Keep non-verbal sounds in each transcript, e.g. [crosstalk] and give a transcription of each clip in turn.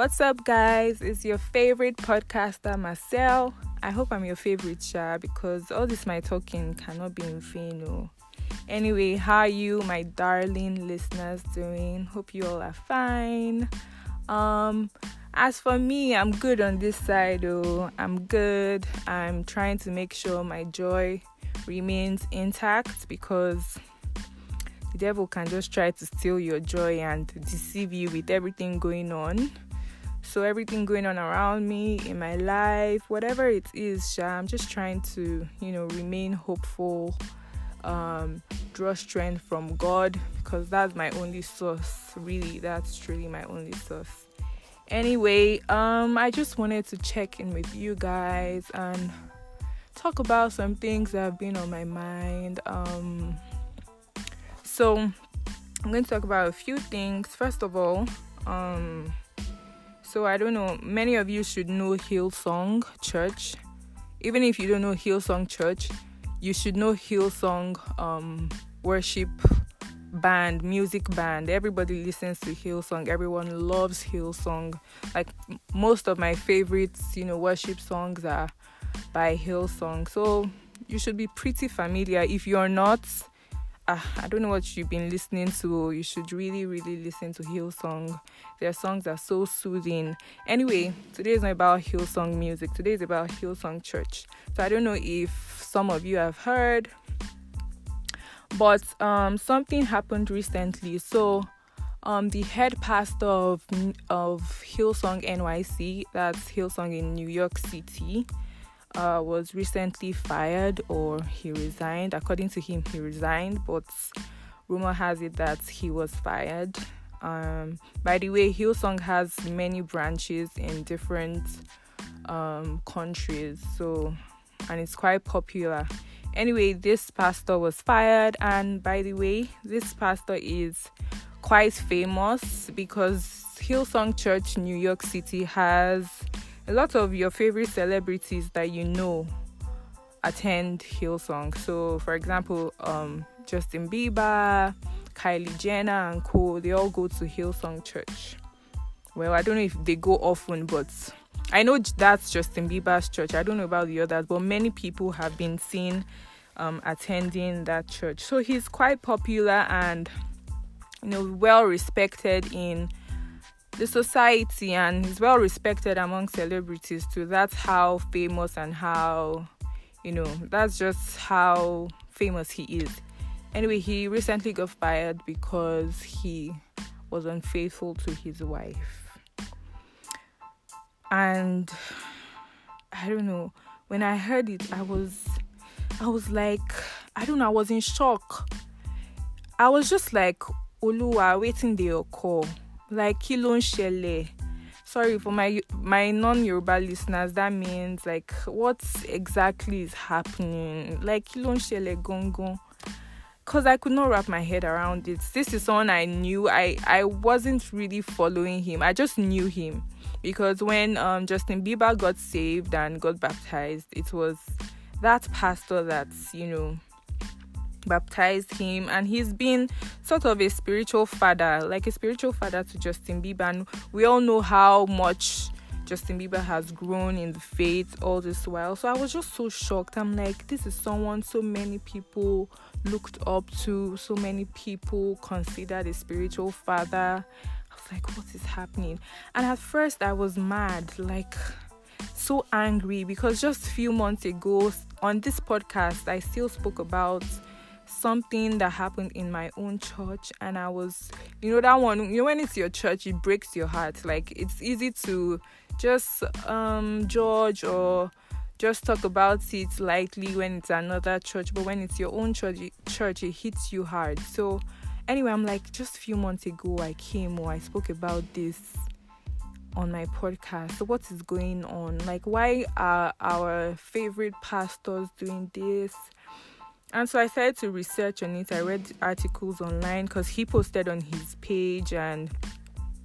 What's up, guys? It's your favorite podcaster, Marcelle. I hope I'm your favorite, Sha, because all this my talking cannot be in vain. Oh. Anyway, how are you, my darling listeners, doing? Hope you all are fine. Um, as for me, I'm good on this side. Oh, I'm good. I'm trying to make sure my joy remains intact because the devil can just try to steal your joy and deceive you with everything going on. So everything going on around me in my life, whatever it is, I'm just trying to, you know, remain hopeful, um, draw strength from God because that's my only source. Really, that's truly my only source. Anyway, um, I just wanted to check in with you guys and talk about some things that have been on my mind. Um, so I'm going to talk about a few things. First of all, um, so I don't know, many of you should know Hillsong Church. Even if you don't know Hillsong Church, you should know Hillsong um, worship band, music band. Everybody listens to Hillsong. Everyone loves Hillsong. Like most of my favorites, you know, worship songs are by Hillsong. So you should be pretty familiar. If you're not, uh, I don't know what you've been listening to. You should really, really listen to Hillsong. Their songs are so soothing. Anyway, today is not about Hillsong music. Today is about Hillsong Church. So I don't know if some of you have heard, but um, something happened recently. So um, the head pastor of of Hillsong NYC, that's Hillsong in New York City, uh, was recently fired or he resigned. According to him, he resigned, but rumor has it that he was fired. Um, by the way, Hillsong has many branches in different um, countries, so and it's quite popular. Anyway, this pastor was fired, and by the way, this pastor is quite famous because Hillsong Church, New York City, has a lot of your favorite celebrities that you know attend Hillsong. So, for example, um, Justin Bieber, Kylie Jenner, and co. They all go to Hillsong Church. Well, I don't know if they go often, but I know that's Justin Bieber's church. I don't know about the others, but many people have been seen um, attending that church. So he's quite popular and you know well respected in the society and he's well respected among celebrities too. That's how famous and how you know that's just how famous he is. Anyway, he recently got fired because he was unfaithful to his wife. And I don't know, when I heard it, I was I was like, I don't know, I was in shock. I was just like, Oluwa, waiting your call like kí ló sorry for my my non-Yoruba listeners that means like what exactly is happening like kí ló ń because I could not wrap my head around it. This is someone I knew. I I wasn't really following him. I just knew him because when um, Justin Bieber got saved and got baptized, it was that pastor that's you know baptized him and he's been sort of a spiritual father like a spiritual father to Justin Bieber. And we all know how much Justin Bieber has grown in the faith all this while. So I was just so shocked. I'm like this is someone so many people looked up to so many people considered a spiritual father. I was like what is happening? And at first I was mad like so angry because just a few months ago on this podcast I still spoke about something that happened in my own church and i was you know that one you know when it's your church it breaks your heart. Like it's easy to just um judge or just talk about it lightly when it's another church but when it's your own church church it hits you hard. So anyway i'm like just a few months ago i came or i spoke about this on my podcast. So what is going on? Like why are our favorite pastors doing this and so I started to research on it. I read articles online because he posted on his page and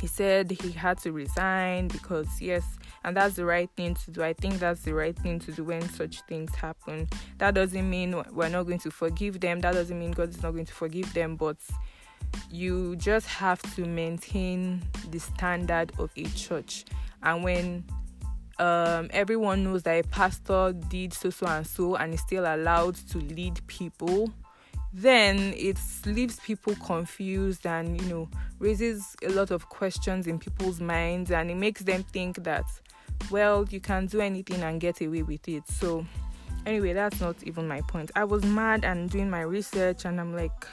he said he had to resign because, yes, and that's the right thing to do. I think that's the right thing to do when such things happen. That doesn't mean we're not going to forgive them, that doesn't mean God is not going to forgive them, but you just have to maintain the standard of a church. And when um, everyone knows that a pastor did so, so, and so, and is still allowed to lead people, then it leaves people confused and you know raises a lot of questions in people's minds and it makes them think that well you can do anything and get away with it. So anyway that's not even my point. I was mad and doing my research and i'm like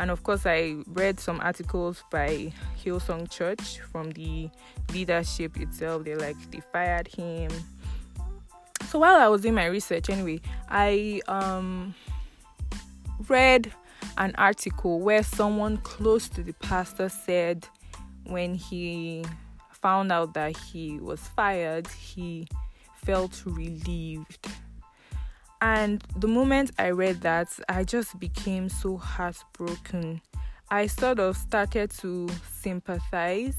and of course i read some articles by hillsong church from the leadership itself they like they fired him so while i was doing my research anyway i um read an article where someone close to the pastor said when he found out that he was fired, he felt relieved. And the moment I read that, I just became so heartbroken. I sort of started to sympathize,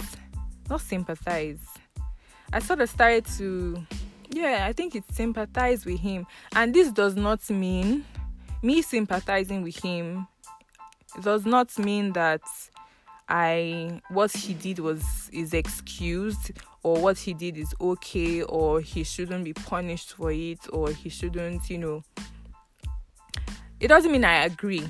not sympathize. I sort of started to, yeah, I think it's sympathize with him. And this does not mean me sympathizing with him does not mean that I what he did was is excused or what he did is okay or he shouldn't be punished for it or he shouldn't, you know. It doesn't mean I agree.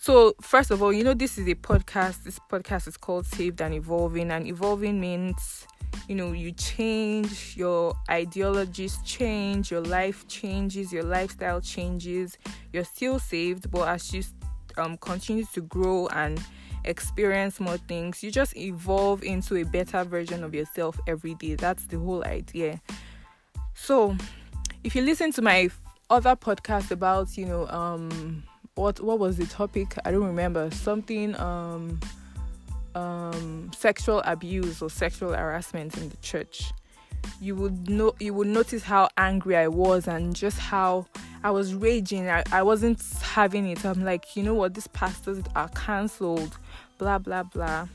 So, first of all, you know, this is a podcast. This podcast is called Saved and Evolving, and evolving means you know you change your ideologies change your life changes your lifestyle changes you're still saved but as you um, continue to grow and experience more things. You just evolve into a better version of yourself every day. That's the whole idea. So if you listen to my other podcast about you know um what what was the topic? I don't remember. Something um um, sexual abuse or sexual harassment in the church, you would know you would notice how angry I was and just how I was raging. I, I wasn't having it. I'm like, you know what, these pastors are cancelled, blah blah blah.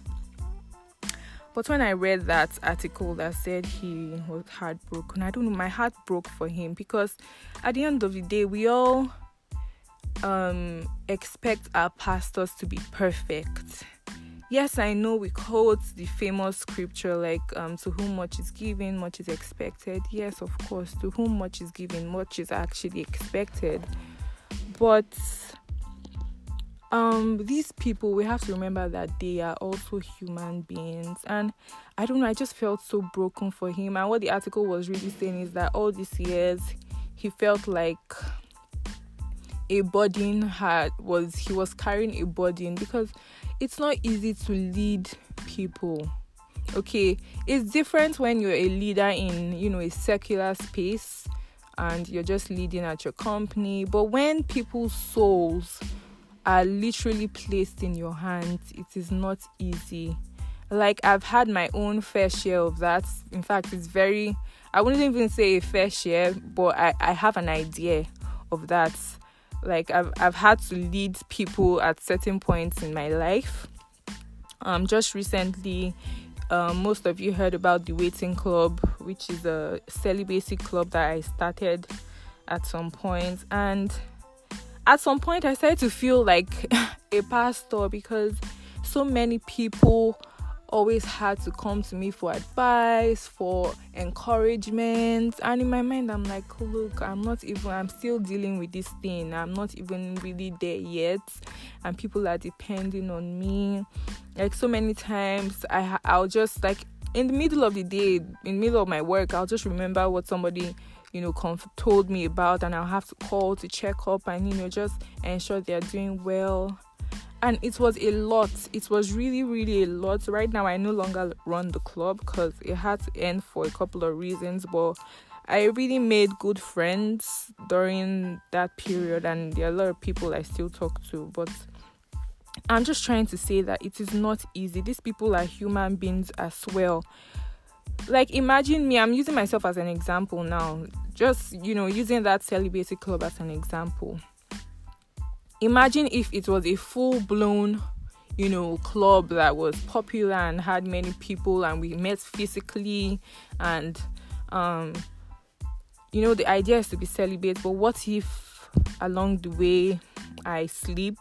But when I read that article that said he was heartbroken, I don't know, my heart broke for him because at the end of the day, we all um, expect our pastors to be perfect yes, I know we quote the famous scripture like, um, to whom much is given, much is expected. Yes, of course, to whom much is given, much is actually expected. But um these people we have to remember that they are also human beings and i don't know i just felt so broken for him and what the article was really saying is that all these years he felt like a burden had was he was carrying a burden because it's not easy to lead people. Okay it's different when you're a leader in you know a secular space and you're just leading at your company but when people's souls are literally placed in your hands it is not easy. Like i've had my own fair share of that. In fact it's very i wouldn't even say a fair share but i, I have an idea of that like I've I've had to lead people at certain points in my life. Um, just recently, um, most of you heard about the Waiting Club, which is a celibacy club that I started at some point, and at some point I started to feel like [laughs] a pastor because so many people always had to come to me for advice, for encouragement. And in my mind, I'm like, look, I'm not even, I'm still dealing with this thing. I'm not even really there yet. And people are depending on me. Like so many times, I, I'll just like, in the middle of the day, in the middle of my work, I'll just remember what somebody you know conf- told me about and i'll have to call to check up and you know just ensure they're doing well and it was a lot. It was really really a lot. Right now i no longer run the club because it had to end for a couple of reasons but i really made good friends during that period and there are a lot of people i still talk to but i'm just trying to say that it is not easy. These people are human beings as well. Like imagine me i'm using myself as an example now. Just you know using that celibacy club as an example imagine if it was a full blown you know club that was popular and had many people and we met physically and um you know the idea is to be celibate but what if along the way i sleep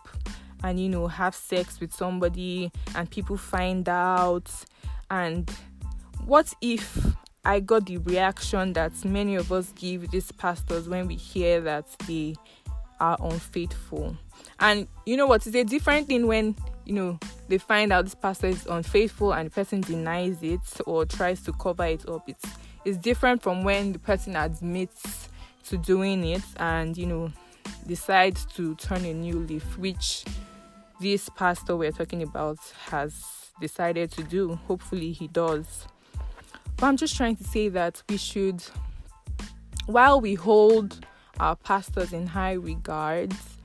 and you know have sex with somebody and people find out and what if I got the reaction that many of us give these pastors when we hear that they are unfaithful. And you know what? It's a different thing when you know they find out this pastor is unfaithful and the person denies it or tries to cover it up. It's it's different from when the person admits to doing it and you know decides to turn a new leaf, which this pastor we're talking about has decided to do. Hopefully he does. But I'm just trying to say that we should, while we hold our pastors in high regards,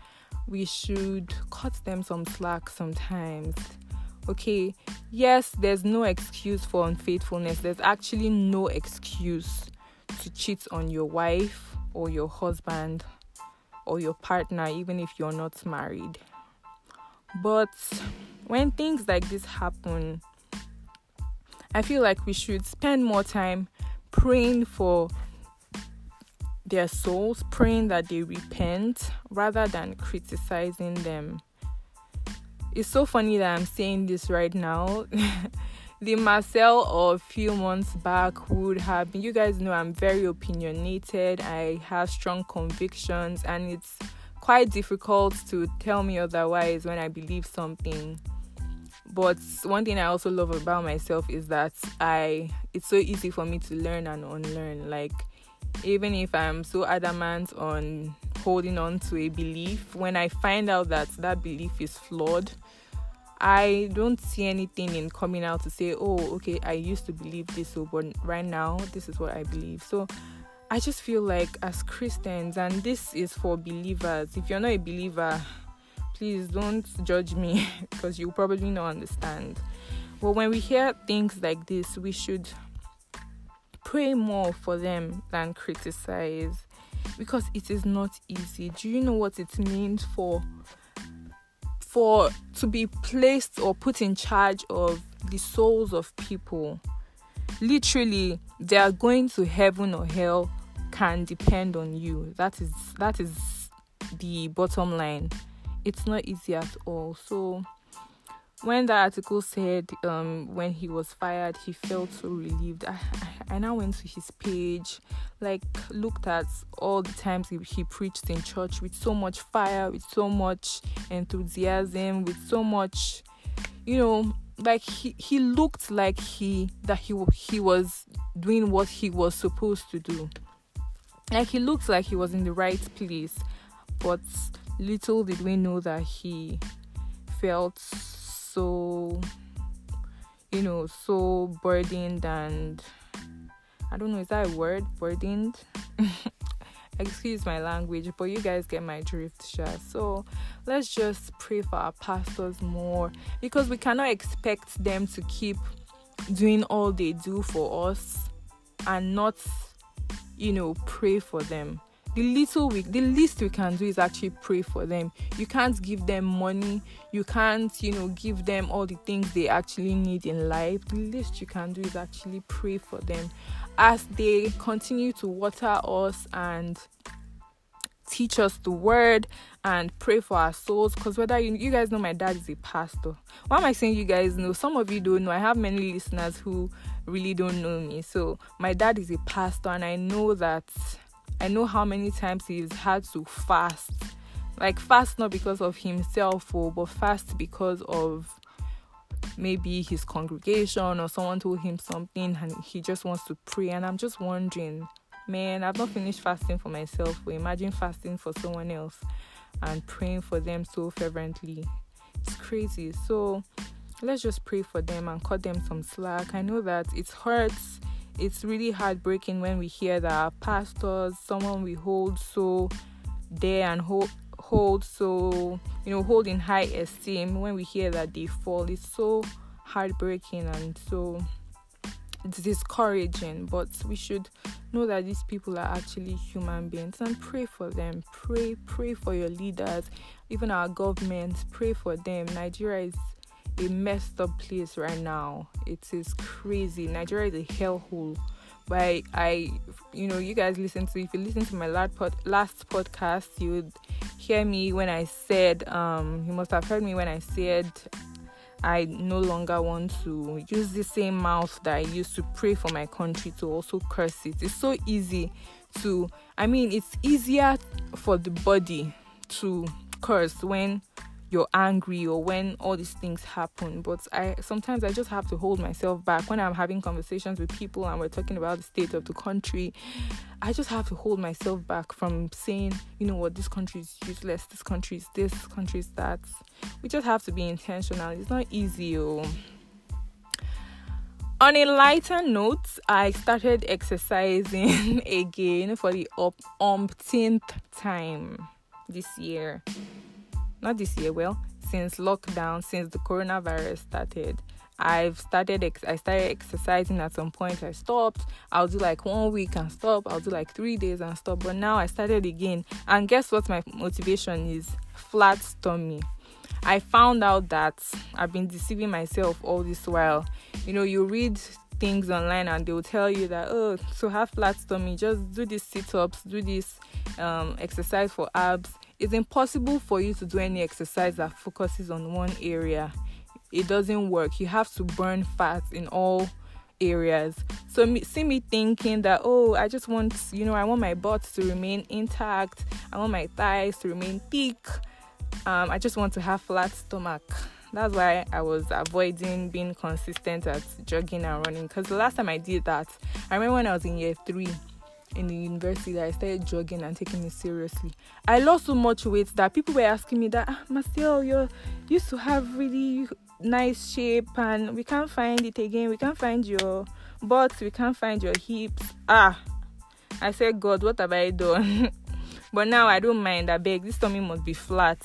we should cut them some slack sometimes. Okay, yes, there's no excuse for unfaithfulness. There's actually no excuse to cheat on your wife or your husband or your partner, even if you're not married. But when things like this happen, I feel like we should spend more time praying for their souls, praying that they repent rather than criticizing them. It's so funny that I'm saying this right now. [laughs] the Marcelle of a few months back would have been, you guys know I'm very opinionated, I have strong convictions, and it's quite difficult to tell me otherwise when I believe something but one thing I also love about myself is that I it's so easy for me to learn and unlearn. Like even if I'm so adamant on holding on to a belief, when I find out that that belief is flawed, I don't see anything in coming out to say, "Oh, okay, I used to believe this, so but right now this is what I believe." So I just feel like as Christians, and this is for believers. If you're not a believer, please don't judge me [laughs] because you probably don't understand. But when we hear things like this, we should pray more for them than criticize because it is not easy. Do you know what it means for for to be placed or put in charge of the souls of people? Literally, they are going to heaven or hell can depend on you. That is that is the bottom line it's not easy at all. So when that article said um, when he was fired, he felt so relieved. I, I, I, now went to his page, like looked at all the times he, he preached in church with so much fire, with so much enthusiasm, with so much, you know, like he, he looked like he that he he was doing what he was supposed to do. Like he looked like he was in the right place, but little did we know that he felt so you know so burdened and i don't know is that a word? Burdened? [laughs] Excuse my language but you guys get my drift sure so let's just pray for our pastors more because we cannot expect them to keep doing all they do for us and not you know pray for them the little we the least we can do is actually pray for them. You can't give them money. You can't you know give them all the things they actually need in life. The least you can do is actually pray for them. As they continue to water us and teach us the word and pray for our souls because whether you, you guys know my dad is a pastor. Why am i saying you guys know? Some of you don't know. I have many listeners who really don't know me. So my dad is a pastor and i know that I know how many times he's had to fast. Like fast not because of himself or oh, but fast because of maybe his congregation or someone told him something and he just wants to pray and I'm just wondering, man, I've not finished fasting for myself. But imagine fasting for someone else and praying for them so fervently. It's crazy. So let's just pray for them and cut them some slack. I know that it hurts it's really heartbreaking when we hear that our pastors, someone we hold so dear and hold, hold so, you know, hold in high esteem, when we hear that they fall, it's so heartbreaking and so discouraging. But we should know that these people are actually human beings and pray for them. Pray, pray for your leaders, even our government. Pray for them. Nigeria is a messed up place right now. It is crazy. Nigeria is a hellhole but I, I you know, you guys listen to if you listen to my last pod, last podcast, you would hear me when I said um you must have heard me when I said I no longer want to use the same mouth that I used to pray for my country to also curse it. It's so easy to I mean it's easier for the body to curse when you're angry or when all these things happen but i sometimes i just have to hold myself back. When i'm having conversations with people and we're talking about the state of the country i just have to hold myself back from saying you know what? This country is useless. This country is this. Country is that. We just have to be intentional. It's not easy oh. On a lighter note, I started exercising [laughs] again for the umpteenth time this year not this year, well, since lockdown, since the coronavirus started. I've started ex- I started exercising at some point. I stopped. I'll do like one week and stop. I'll do like 3 days and stop. But now I started again. And guess what my motivation is? Flat tummy I found out that I've been deceiving myself all this while. You know you read things online and they'll tell you that oh to have flat tummy just do these sit-ups do this um, exercise for abs it's impossible for you to do any exercise that focuses on one area. It doesn't work. You have to burn fat in all areas. So me, see me thinking that oh, I just want you know I want my butt to remain intact. I want my thighs to remain thick. Um, I just want to have flat stomach. That's why I was avoiding being consistent at jogging and running. Because the last time I did that, I remember when I was in year three in the university that I started jogging and taking it seriously. I lost so much weight that people were asking me that, ah, Marcelle, you used to have really nice shape and we can't find it again. We can't find your butt, we can't find your hips. Ah, I said, God, what have I done? [laughs] but now I don't mind. I beg, this tummy must be flat.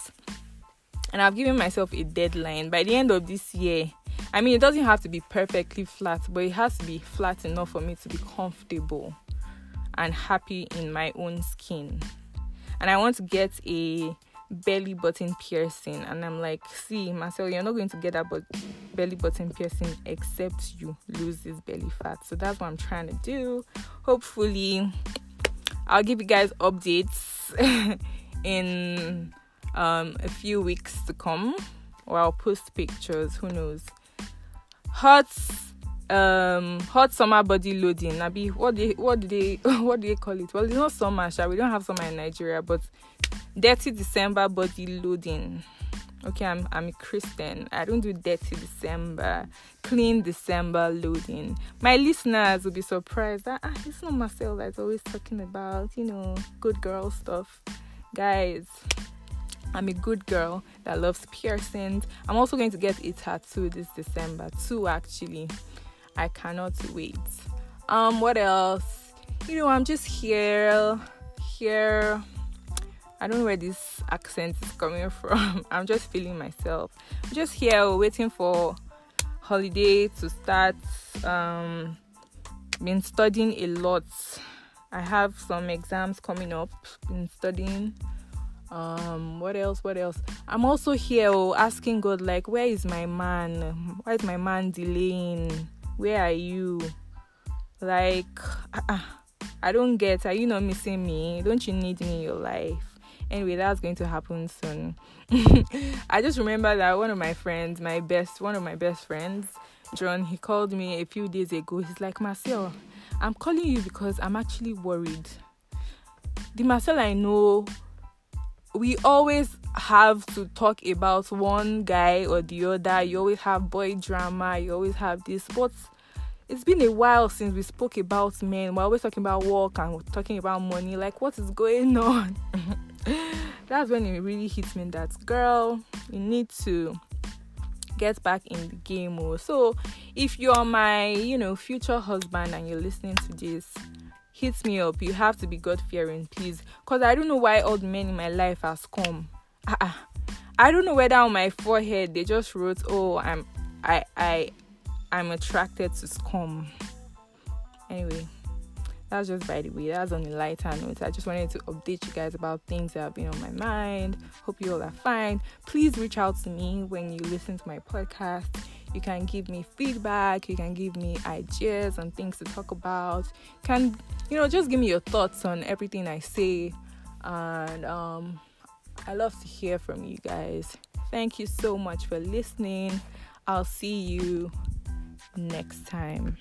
And I've given myself a deadline. By the end of this year, I mean, it doesn't have to be perfectly flat, but it has to be flat enough for me to be comfortable and happy in my own skin. And I want to get a belly button piercing. And I'm like, see, Marcelle, you're not going to get that but belly button piercing except you lose this belly fat. So that's what I'm trying to do. Hopefully, I'll give you guys updates [laughs] in um, a few weeks to come. Or I'll post pictures, who knows. Hurts um hot summer body loading nabi what do they what do they [laughs] what do they call it well it's not summer sha. we don't have summer in nigeria but dirty december body loading okay i'm i'm a christian i don't do dirty december clean december loading my listeners will be surprised that ah, it's not marcelle that's always talking about you know good girl stuff guys I'm a good girl that loves piercings. I'm also going to get a tattoo this December, two actually. I cannot wait. Um, what else? You know, I'm just here, here. I don't know where this accent is coming [laughs] from. I'm just feeling myself. I'm just here waiting for holiday to start. Um, been studying a lot. I have some exams coming up. Been studying. Um, what else? What else? I'm also here oh, asking God, like, where is my man? Why is my man delaying? Where are you? Like uh, i don't get are you not missing me? Don't you need me in your life? Anyway that's going to happen soon. [laughs] I just remember that one of my friends my best one of my best friends john he called me a few days ago. He's like marcelle i'm calling you because i'm actually worried. The marcelle i know we always have to talk about one guy or the other. You always have boy drama, you always have this. But it's been a while since we spoke about men. We're always talking about work and talking about money. Like, what is going [laughs] on? That's when it really hits me that, girl, you need to get back in the game. Oh. So, if you're my, you know, future husband and you're listening to this, hit me up. You have to be God fearing, please. Because I don't know why all the men in my life has come. Uh-uh. I don't know whether on my forehead they just wrote, "Oh, I'm, I, I, I'm attracted to scum." Anyway, that's just by the way. That's on a lighter note. I just wanted to update you guys about things that have been on my mind. Hope you all are fine. Please reach out to me when you listen to my podcast. You can give me feedback, you can give me ideas and things to talk about. You Can you know just give me your thoughts on everything I say and um I love to hear from you guys. Thank you so much for listening. I'll see you next time.